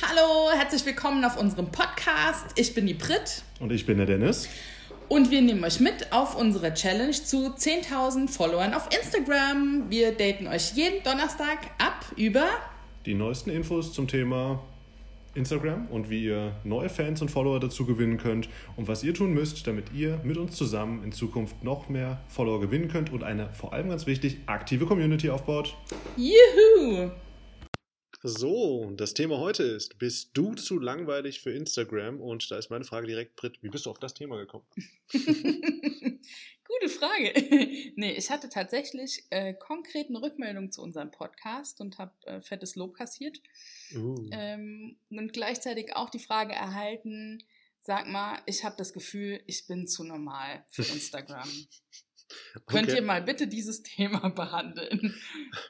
Hallo, herzlich willkommen auf unserem Podcast. Ich bin die Brit. Und ich bin der Dennis. Und wir nehmen euch mit auf unsere Challenge zu 10.000 Followern auf Instagram. Wir daten euch jeden Donnerstag ab über die neuesten Infos zum Thema Instagram und wie ihr neue Fans und Follower dazu gewinnen könnt und was ihr tun müsst, damit ihr mit uns zusammen in Zukunft noch mehr Follower gewinnen könnt und eine vor allem ganz wichtig aktive Community aufbaut. Juhu! So, das Thema heute ist, bist du zu langweilig für Instagram? Und da ist meine Frage direkt, Britt, wie bist du auf das Thema gekommen? Gute Frage. nee, ich hatte tatsächlich äh, konkreten Rückmeldungen zu unserem Podcast und habe äh, fettes Lob kassiert. Uh. Ähm, und gleichzeitig auch die Frage erhalten, sag mal, ich habe das Gefühl, ich bin zu normal für Instagram. Könnt ihr mal bitte dieses Thema behandeln?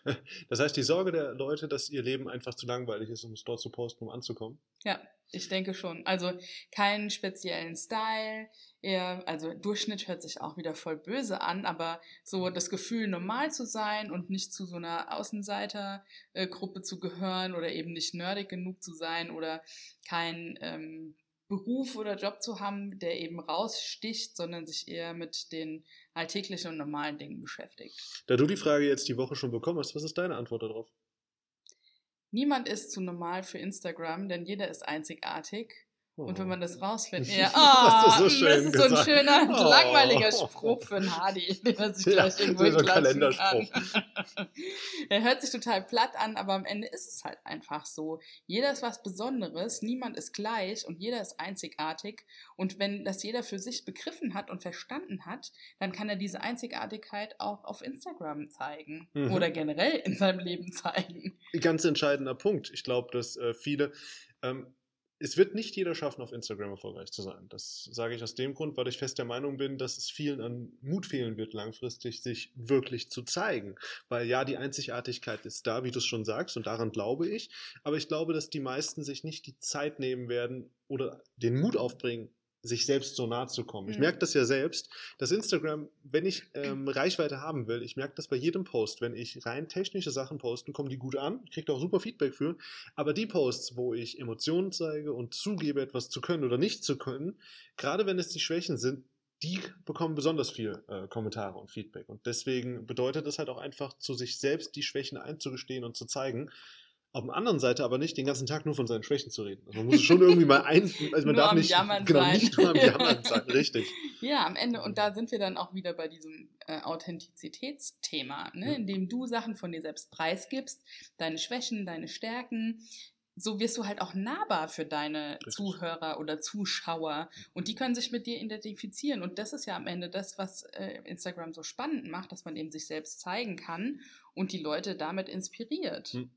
Das heißt, die Sorge der Leute, dass ihr Leben einfach zu langweilig ist, um es dort zu posten, um anzukommen? Ja, ich denke schon. Also keinen speziellen Style, eher, also Durchschnitt hört sich auch wieder voll böse an, aber so das Gefühl, normal zu sein und nicht zu so einer Außenseitergruppe zu gehören oder eben nicht nerdig genug zu sein oder kein ähm, Beruf oder Job zu haben, der eben raussticht, sondern sich eher mit den alltäglichen und normalen Dingen beschäftigt. Da du die Frage jetzt die Woche schon bekommen hast, was ist deine Antwort darauf? Niemand ist zu normal für Instagram, denn jeder ist einzigartig und wenn man das rausfindet, ja, oh, das, so das, ist so ein schöner, oh. langweiliger Spruch für einen Hardy, den er sich ja, gleich irgendwo so klatschen kann. er hört sich total platt an, aber am Ende ist es halt einfach so. Jeder ist was Besonderes, niemand ist gleich und jeder ist einzigartig. Und wenn das jeder für sich begriffen hat und verstanden hat, dann kann er diese Einzigartigkeit auch auf Instagram zeigen mhm. oder generell in seinem Leben zeigen. Ganz entscheidender Punkt. Ich glaube, dass äh, viele ähm, es wird nicht jeder schaffen, auf Instagram erfolgreich zu sein. Das sage ich aus dem Grund, weil ich fest der Meinung bin, dass es vielen an Mut fehlen wird, langfristig sich wirklich zu zeigen. Weil ja, die Einzigartigkeit ist da, wie du es schon sagst, und daran glaube ich. Aber ich glaube, dass die meisten sich nicht die Zeit nehmen werden oder den Mut aufbringen, sich selbst so nahe zu kommen. Ich mhm. merke das ja selbst, dass Instagram, wenn ich ähm, Reichweite haben will, ich merke das bei jedem Post, wenn ich rein technische Sachen posten, kommen die gut an, kriege auch super Feedback für, aber die Posts, wo ich Emotionen zeige und zugebe, etwas zu können oder nicht zu können, gerade wenn es die Schwächen sind, die bekommen besonders viel äh, Kommentare und Feedback. Und deswegen bedeutet es halt auch einfach, zu sich selbst die Schwächen einzugestehen und zu zeigen auf der anderen Seite aber nicht den ganzen Tag nur von seinen Schwächen zu reden. Also man muss schon irgendwie mal ein, also man darf nicht, genau, sein. nicht nur am Jammern sein, richtig. Ja, am Ende, und da sind wir dann auch wieder bei diesem äh, Authentizitätsthema, ne? in dem du Sachen von dir selbst preisgibst, deine Schwächen, deine Stärken, so wirst du halt auch nahbar für deine Richtig. Zuhörer oder Zuschauer und die können sich mit dir identifizieren und das ist ja am Ende das, was äh, Instagram so spannend macht, dass man eben sich selbst zeigen kann und die Leute damit inspiriert. Hm.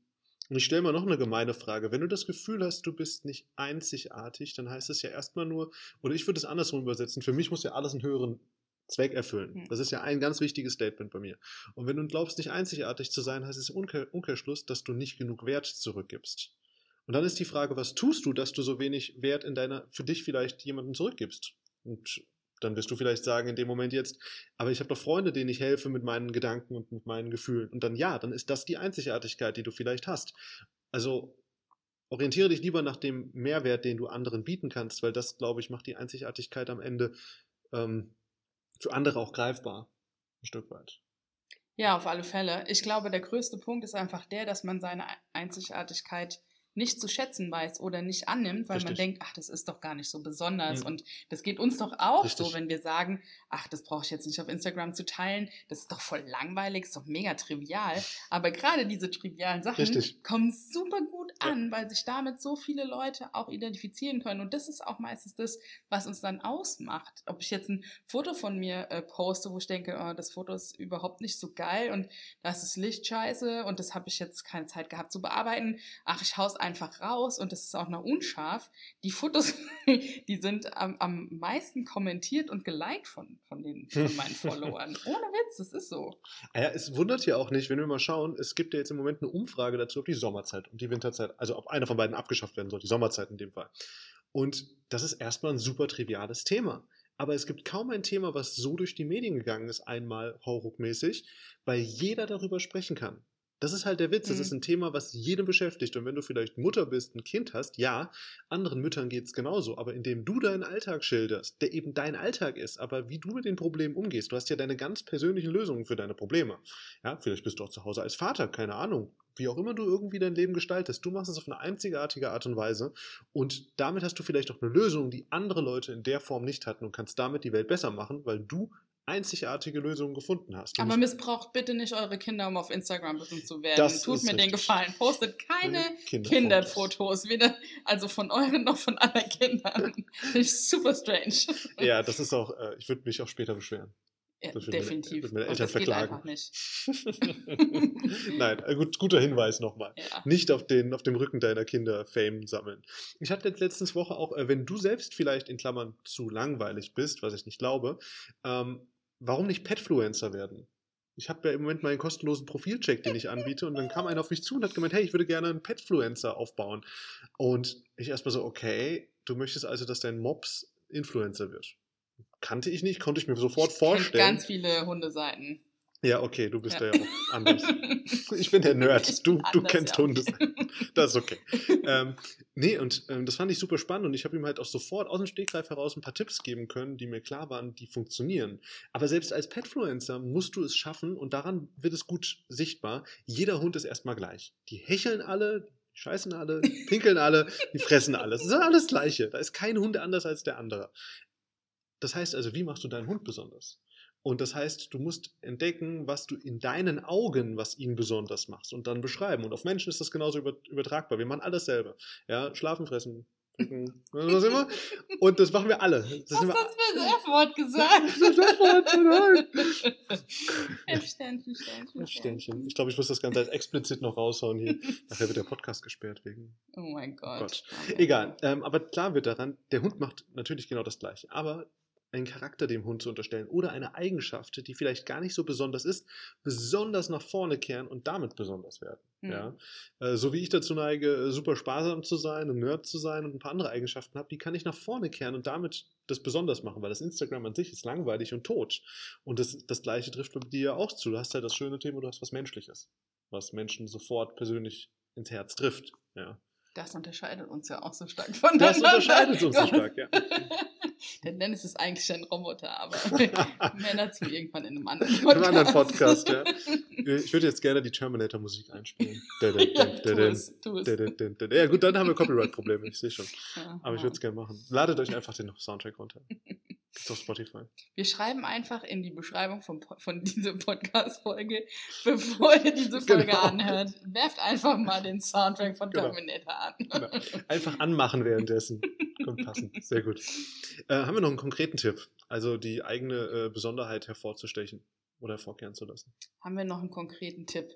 Und ich stelle mal noch eine gemeine Frage. Wenn du das Gefühl hast, du bist nicht einzigartig, dann heißt es ja erstmal nur, oder ich würde es andersrum übersetzen, für mich muss ja alles einen höheren Zweck erfüllen. Das ist ja ein ganz wichtiges Statement bei mir. Und wenn du glaubst, nicht einzigartig zu sein, heißt es im Umkehrschluss, dass du nicht genug Wert zurückgibst. Und dann ist die Frage, was tust du, dass du so wenig Wert in deiner, für dich vielleicht jemanden zurückgibst? Und dann wirst du vielleicht sagen in dem Moment jetzt, aber ich habe doch Freunde, denen ich helfe mit meinen Gedanken und mit meinen Gefühlen. Und dann ja, dann ist das die Einzigartigkeit, die du vielleicht hast. Also orientiere dich lieber nach dem Mehrwert, den du anderen bieten kannst, weil das, glaube ich, macht die Einzigartigkeit am Ende ähm, für andere auch greifbar. Ein Stück weit. Ja, auf alle Fälle. Ich glaube, der größte Punkt ist einfach der, dass man seine Einzigartigkeit nicht zu schätzen weiß oder nicht annimmt, weil Richtig. man denkt, ach, das ist doch gar nicht so besonders. Mhm. Und das geht uns doch auch Richtig. so, wenn wir sagen, ach, das brauche ich jetzt nicht auf Instagram zu teilen, das ist doch voll langweilig, ist doch mega trivial. Aber gerade diese trivialen Sachen Richtig. kommen super gut an, ja. weil sich damit so viele Leute auch identifizieren können. Und das ist auch meistens das, was uns dann ausmacht. Ob ich jetzt ein Foto von mir äh, poste, wo ich denke, oh, das Foto ist überhaupt nicht so geil und das ist Licht scheiße und das habe ich jetzt keine Zeit gehabt zu bearbeiten. Ach, ich haus einfach raus und das ist auch noch unscharf. Die Fotos, die sind am, am meisten kommentiert und geliked von, von, den, von meinen Followern. Ohne Witz, das ist so. Ja, es wundert ja auch nicht, wenn wir mal schauen, es gibt ja jetzt im Moment eine Umfrage dazu, ob die Sommerzeit und die Winterzeit, also ob einer von beiden abgeschafft werden soll, die Sommerzeit in dem Fall. Und das ist erstmal ein super triviales Thema. Aber es gibt kaum ein Thema, was so durch die Medien gegangen ist, einmal hauruckmäßig, weil jeder darüber sprechen kann. Das ist halt der Witz. Das ist mhm. ein Thema, was jedem beschäftigt. Und wenn du vielleicht Mutter bist, ein Kind hast, ja, anderen Müttern geht es genauso. Aber indem du deinen Alltag schilderst, der eben dein Alltag ist, aber wie du mit den Problemen umgehst, du hast ja deine ganz persönlichen Lösungen für deine Probleme. Ja, vielleicht bist du auch zu Hause als Vater, keine Ahnung. Wie auch immer du irgendwie dein Leben gestaltest, du machst es auf eine einzigartige Art und Weise und damit hast du vielleicht auch eine Lösung, die andere Leute in der Form nicht hatten und kannst damit die Welt besser machen, weil du einzigartige Lösungen gefunden hast. Aber missbraucht bitte nicht eure Kinder, um auf Instagram berühmt zu werden. Das Tut mir richtig. den Gefallen. Postet keine Kinderfotos. Kinderfotos, weder also von euren noch von anderen Kindern. ist super strange. Ja, das ist auch, äh, ich würde mich auch später beschweren. Ja, definitiv. Meine, meine Eltern das verklagen. Geht einfach nicht. Nein, äh, gut, guter Hinweis nochmal. Ja. Nicht auf, den, auf dem Rücken deiner Kinder Fame sammeln. Ich hatte jetzt letztens Woche auch, äh, wenn du selbst vielleicht in Klammern zu langweilig bist, was ich nicht glaube, ähm, warum nicht Petfluencer werden? Ich habe ja im Moment meinen kostenlosen Profilcheck, den ich anbiete, und dann kam einer auf mich zu und hat gemeint, hey, ich würde gerne einen Petfluencer aufbauen. Und ich erstmal so, okay, du möchtest also, dass dein Mops Influencer wird. Kannte ich nicht, konnte ich mir sofort ich vorstellen. Ganz viele Hundeseiten. Ja, okay, du bist ja, ja auch anders. ich bin der Nerd, du, du kennst ja. Hunde. Das ist okay. ähm, nee, und ähm, das fand ich super spannend und ich habe ihm halt auch sofort aus dem Stegreif heraus ein paar Tipps geben können, die mir klar waren, die funktionieren. Aber selbst als Petfluencer musst du es schaffen und daran wird es gut sichtbar. Jeder Hund ist erstmal gleich. Die hecheln alle, die scheißen alle, pinkeln alle, die fressen alles. Das ist alles Gleiche. Da ist kein Hund anders als der andere. Das heißt also, wie machst du deinen Hund besonders? Und das heißt, du musst entdecken, was du in deinen Augen, was ihn besonders machst und dann beschreiben. Und auf Menschen ist das genauso übertragbar. Wir machen alles selber. Ja, schlafen, fressen, was immer. Und das machen wir alle. Das was hast du für ein F-Wort gesagt? Das F-Wort, nein. Sternchen, Sternchen. Ich glaube, ich muss das Ganze als explizit noch raushauen hier. Nachher wird der Podcast gesperrt wegen. Oh mein Gott. Gott. Egal. Ähm, aber klar wird daran, der Hund macht natürlich genau das Gleiche. Aber einen Charakter dem Hund zu unterstellen oder eine Eigenschaft, die vielleicht gar nicht so besonders ist, besonders nach vorne kehren und damit besonders werden. Mhm. Ja? Äh, so wie ich dazu neige, super sparsam zu sein, ein Nerd zu sein und ein paar andere Eigenschaften habe, die kann ich nach vorne kehren und damit das besonders machen, weil das Instagram an sich ist langweilig und tot. Und das, das Gleiche trifft bei dir ja auch zu. Du hast halt das schöne Thema, du hast was Menschliches, was Menschen sofort persönlich ins Herz trifft. Ja. Das unterscheidet uns ja auch so stark voneinander. Das unterscheidet uns so stark, ja. Der Dennis ist eigentlich ein Roboter, aber mehr dazu irgendwann in einem anderen Podcast. In einem anderen Podcast, ja. Ich würde jetzt gerne die Terminator-Musik einspielen. Ja, gut, dann haben wir Copyright-Probleme, ich sehe schon. Aber ich würde es gerne machen. Ladet euch einfach den Soundtrack runter. Gibt's auf Spotify. Wir schreiben einfach in die Beschreibung von, von dieser Podcast-Folge, bevor ihr diese Folge genau. anhört, werft einfach mal den Soundtrack von genau. Terminator an. Genau. Einfach anmachen währenddessen. Kommt passen. Sehr gut. Äh, haben wir noch einen konkreten Tipp? Also die eigene äh, Besonderheit hervorzustechen oder hervorkehren zu lassen. Haben wir noch einen konkreten Tipp?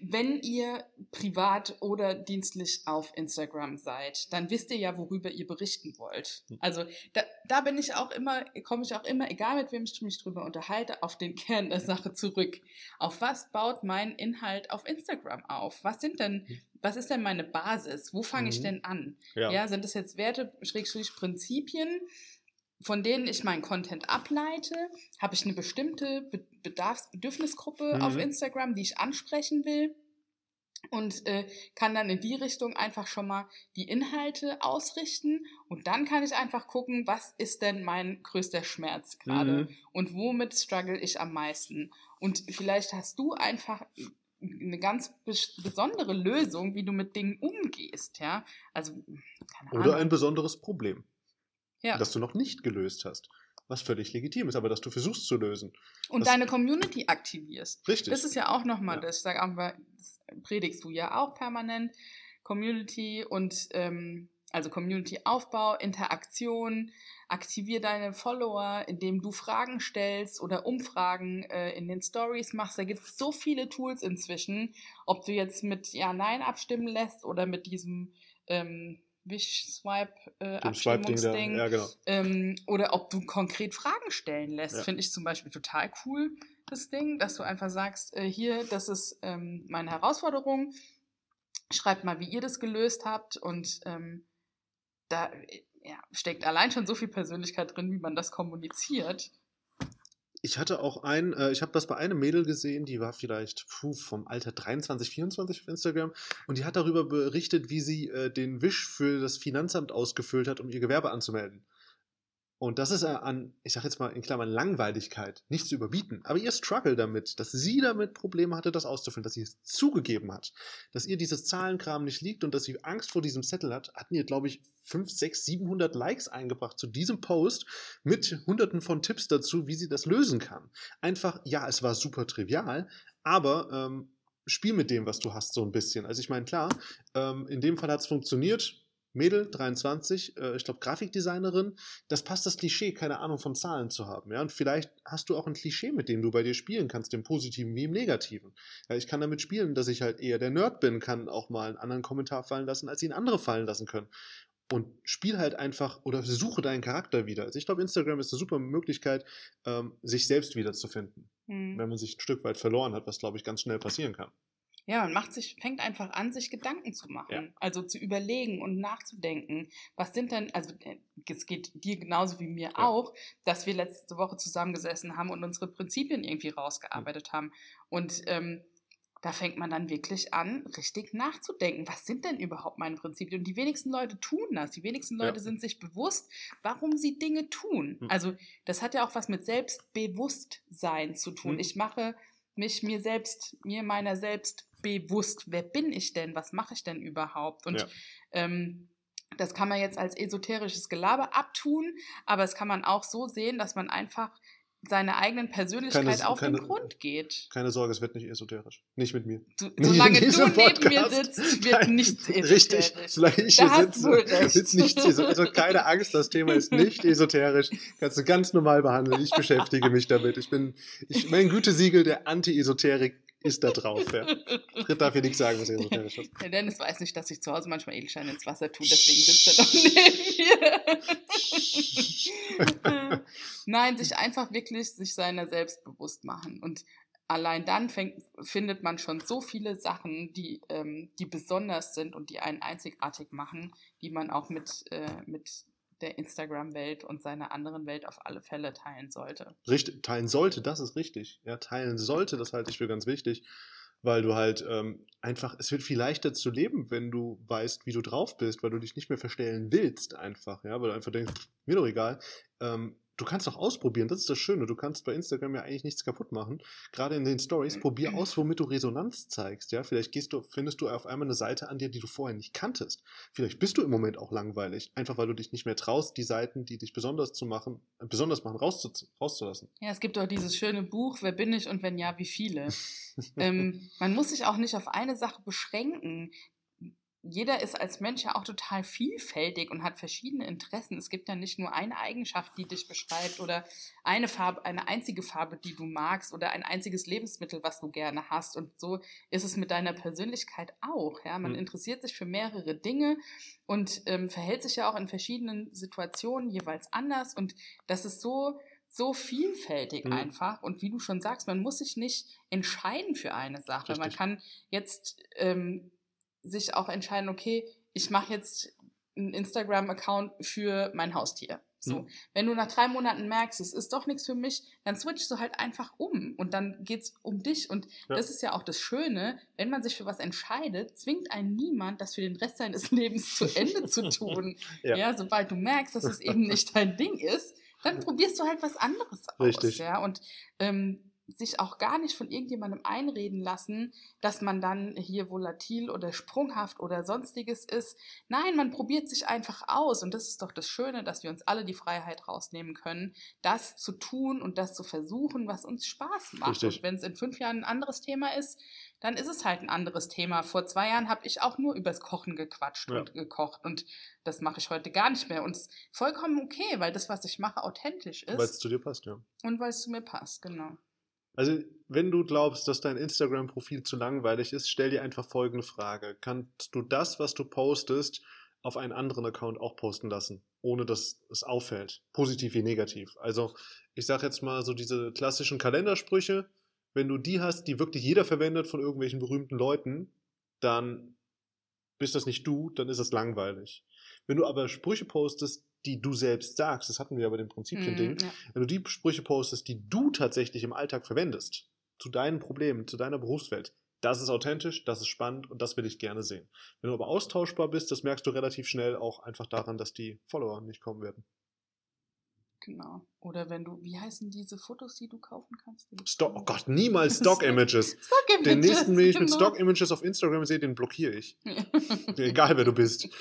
Wenn ihr privat oder dienstlich auf Instagram seid, dann wisst ihr ja, worüber ihr berichten wollt. Hm. Also da, da bin ich auch immer, komme ich auch immer, egal mit wem ich mich drüber unterhalte, auf den Kern der Sache zurück. Auf was baut mein Inhalt auf Instagram auf? Was sind denn, hm. was ist denn meine Basis? Wo fange ich mhm. denn an? Ja. ja, sind das jetzt Werte, Schrägstrich Prinzipien? Von denen ich meinen Content ableite, habe ich eine bestimmte Bedarfs Bedürfnisgruppe mhm. auf Instagram, die ich ansprechen will und äh, kann dann in die Richtung einfach schon mal die Inhalte ausrichten und dann kann ich einfach gucken, was ist denn mein größter Schmerz gerade mhm. und womit struggle ich am meisten und vielleicht hast du einfach eine ganz besondere Lösung, wie du mit Dingen umgehst, ja? Also keine Ahnung. Oder ein besonderes Problem ja. das du noch nicht gelöst hast. Was völlig legitim ist, aber dass du versuchst zu lösen. Und deine Community aktivierst. Richtig. Das ist ja auch nochmal ja. das, das predigst du ja auch permanent. Community und ähm, also Community-Aufbau, Interaktion, aktivier deine Follower, indem du Fragen stellst oder Umfragen äh, in den Stories machst. Da gibt es so viele Tools inzwischen, ob du jetzt mit Ja-Nein abstimmen lässt oder mit diesem ähm, Wish-Swipe-Abstimmungsding. Äh, ja, genau. ähm, oder ob du konkret Fragen stellen lässt, ja. finde ich zum Beispiel total cool, das Ding, dass du einfach sagst, äh, hier, das ist ähm, meine Herausforderung, schreibt mal, wie ihr das gelöst habt und ähm, da ja, steckt allein schon so viel Persönlichkeit drin, wie man das kommuniziert. Ich hatte auch ein, äh, ich habe das bei einem Mädel gesehen, die war vielleicht puh, vom Alter 23, 24 auf Instagram und die hat darüber berichtet, wie sie äh, den Wisch für das Finanzamt ausgefüllt hat, um ihr Gewerbe anzumelden. Und das ist an, ich sag jetzt mal in Klammern, Langweiligkeit nicht zu überbieten. Aber ihr Struggle damit, dass sie damit Probleme hatte, das auszufüllen, dass sie es zugegeben hat, dass ihr dieses Zahlenkram nicht liegt und dass sie Angst vor diesem Zettel hat, hatten ihr, glaube ich, 5, 6, 700 Likes eingebracht zu diesem Post mit hunderten von Tipps dazu, wie sie das lösen kann. Einfach, ja, es war super trivial, aber ähm, spiel mit dem, was du hast, so ein bisschen. Also ich meine, klar, ähm, in dem Fall hat es funktioniert Mädel, 23, äh, ich glaube Grafikdesignerin, das passt das Klischee, keine Ahnung von Zahlen zu haben. Ja? Und vielleicht hast du auch ein Klischee, mit dem du bei dir spielen kannst, im Positiven wie im Negativen. Ja, ich kann damit spielen, dass ich halt eher der Nerd bin, kann auch mal einen anderen Kommentar fallen lassen, als ihn andere fallen lassen können. Und spiel halt einfach oder suche deinen Charakter wieder. Also ich glaube, Instagram ist eine super Möglichkeit, ähm, sich selbst wiederzufinden, mhm. wenn man sich ein Stück weit verloren hat, was glaube ich ganz schnell passieren kann. Ja, man macht sich, fängt einfach an, sich Gedanken zu machen. Ja. Also zu überlegen und nachzudenken. Was sind denn, also äh, es geht dir genauso wie mir ja. auch, dass wir letzte Woche zusammengesessen haben und unsere Prinzipien irgendwie rausgearbeitet mhm. haben. Und ähm, da fängt man dann wirklich an, richtig nachzudenken. Was sind denn überhaupt meine Prinzipien? Und die wenigsten Leute tun das. Die wenigsten Leute ja. sind sich bewusst, warum sie Dinge tun. Mhm. Also das hat ja auch was mit Selbstbewusstsein zu tun. Mhm. Ich mache mich mir selbst, mir meiner selbst bewusst, wer bin ich denn, was mache ich denn überhaupt? Und ja. ähm, das kann man jetzt als esoterisches Gelaber abtun, aber es kann man auch so sehen, dass man einfach seiner eigenen Persönlichkeit keine, auf keine, den Grund geht. Keine Sorge, es wird nicht esoterisch. Nicht mit mir. Du, solange du neben Podcast. mir sitzt, wird Nein, nichts esoterisch. Richtig, solange ich da hier sitze, sitzt nichts esoterisch. Also keine Angst, das Thema ist nicht esoterisch. Kannst du ganz normal behandeln. Ich beschäftige mich damit. Ich bin, ich, mein Gütesiegel der Anti-Esoterik ist da drauf. Ja. Frit darf hier nichts sagen, was esoterisch ist. Der Dennis weiß nicht, dass ich zu Hause manchmal Edelsteine ins Wasser tue, deswegen sitzt er doch neben mir. Nein, sich einfach wirklich sich seiner selbst bewusst machen. Und allein dann fängt, findet man schon so viele Sachen, die, ähm, die besonders sind und die einen einzigartig machen, die man auch mit, äh, mit der Instagram-Welt und seiner anderen Welt auf alle Fälle teilen sollte. Richtig, teilen sollte, das ist richtig. Ja, teilen sollte, das halte ich für ganz wichtig, weil du halt ähm, einfach, es wird viel leichter zu leben, wenn du weißt, wie du drauf bist, weil du dich nicht mehr verstellen willst, einfach, ja, weil du einfach denkst, mir doch egal. Ähm, du kannst auch ausprobieren, das ist das Schöne. Du kannst bei Instagram ja eigentlich nichts kaputt machen. Gerade in den Stories, probier aus, womit du Resonanz zeigst. Ja, vielleicht gehst du, findest du auf einmal eine Seite an dir, die du vorher nicht kanntest. Vielleicht bist du im Moment auch langweilig, einfach weil du dich nicht mehr traust, die Seiten, die dich besonders zu machen, besonders machen, rauszulassen. Ja, es gibt auch dieses schöne Buch, Wer bin ich und wenn ja, wie viele. ähm, man muss sich auch nicht auf eine Sache beschränken jeder ist als Mensch ja auch total vielfältig und hat verschiedene Interessen. Es gibt ja nicht nur eine Eigenschaft, die dich beschreibt oder eine Farbe, eine einzige Farbe, die du magst oder ein einziges Lebensmittel, was du gerne hast. Und so ist es mit deiner Persönlichkeit auch. Ja, man mhm. interessiert sich für mehrere Dinge und ähm, verhält sich ja auch in verschiedenen Situationen jeweils anders. Und das ist so so vielfältig mhm. einfach. Und wie du schon sagst, man muss sich nicht entscheiden für eine Sache. Richtig. Man kann jetzt ähm, sich auch entscheiden, okay, ich mache jetzt einen Instagram-Account für mein Haustier. So, mhm. wenn du nach drei Monaten merkst, es ist doch nichts für mich, dann switchst du halt einfach um und dann geht's um dich. Und ja. das ist ja auch das Schöne, wenn man sich für was entscheidet, zwingt einen niemand, das für den Rest seines Lebens zu Ende zu tun. ja. ja. sobald du merkst, dass es eben nicht dein Ding ist, dann probierst du halt was anderes aus. Richtig. Ja, und ähm, sich auch gar nicht von irgendjemandem einreden lassen, dass man dann hier volatil oder sprunghaft oder sonstiges ist. Nein, man probiert sich einfach aus und das ist doch das Schöne, dass wir uns alle die Freiheit rausnehmen können, das zu tun und das zu versuchen, was uns Spaß macht. Richtig. Und wenn es in fünf Jahren ein anderes Thema ist, dann ist es halt ein anderes Thema. Vor zwei Jahren habe ich auch nur übers Kochen gequatscht ja. und gekocht und das mache ich heute gar nicht mehr und es ist vollkommen okay, weil das, was ich mache, authentisch ist. Weil es zu dir passt, ja. Und weil es zu mir passt, genau. Also, wenn du glaubst, dass dein Instagram-Profil zu langweilig ist, stell dir einfach folgende Frage. Kannst du das, was du postest, auf einen anderen Account auch posten lassen, ohne dass es auffällt? Positiv wie negativ. Also, ich sage jetzt mal so diese klassischen Kalendersprüche. Wenn du die hast, die wirklich jeder verwendet von irgendwelchen berühmten Leuten, dann bist das nicht du, dann ist das langweilig. Wenn du aber Sprüche postest, die du selbst sagst, das hatten wir ja bei dem Prinzipien-Ding, mm, ja. wenn du die Sprüche postest, die du tatsächlich im Alltag verwendest, zu deinen Problemen, zu deiner Berufswelt, das ist authentisch, das ist spannend und das will ich gerne sehen. Wenn du aber austauschbar bist, das merkst du relativ schnell auch einfach daran, dass die Follower nicht kommen werden. Genau. Oder wenn du, wie heißen diese Fotos, die du kaufen kannst? Stock, oh Gott, niemals Stock-Images. Stock den nächsten, den ich genau. mit Stock-Images auf Instagram sehe, den blockiere ich. Egal, wer du bist.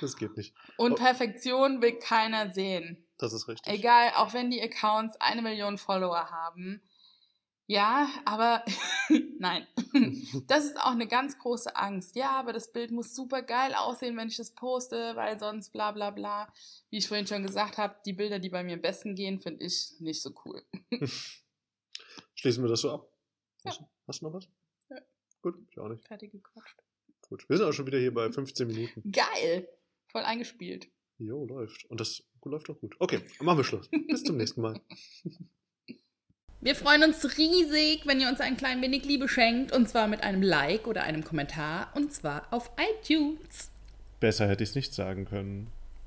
Das geht nicht. Und oh. Perfektion will keiner sehen. Das ist richtig. Egal, auch wenn die Accounts eine Million Follower haben, ja, aber nein. Das ist auch eine ganz große Angst. Ja, aber das Bild muss super geil aussehen, wenn ich das poste, weil sonst bla bla bla. Wie ich vorhin schon gesagt habe, die Bilder, die bei mir am besten gehen, finde ich nicht so cool. Schließen wir das so ab? Ja. Hast, du noch was? Ja. Gut, ich auch nicht. Fertig gequatscht. Gut, wir sind auch schon wieder hier bei 15 Minuten. Geil! Voll eingespielt. Jo, läuft. Und das läuft auch gut. Okay, machen wir Schluss. Bis zum nächsten Mal. Wir freuen uns riesig, wenn ihr uns ein klein wenig Liebe schenkt. Und zwar mit einem Like oder einem Kommentar. Und zwar auf iTunes. Besser hätte ich es nicht sagen können.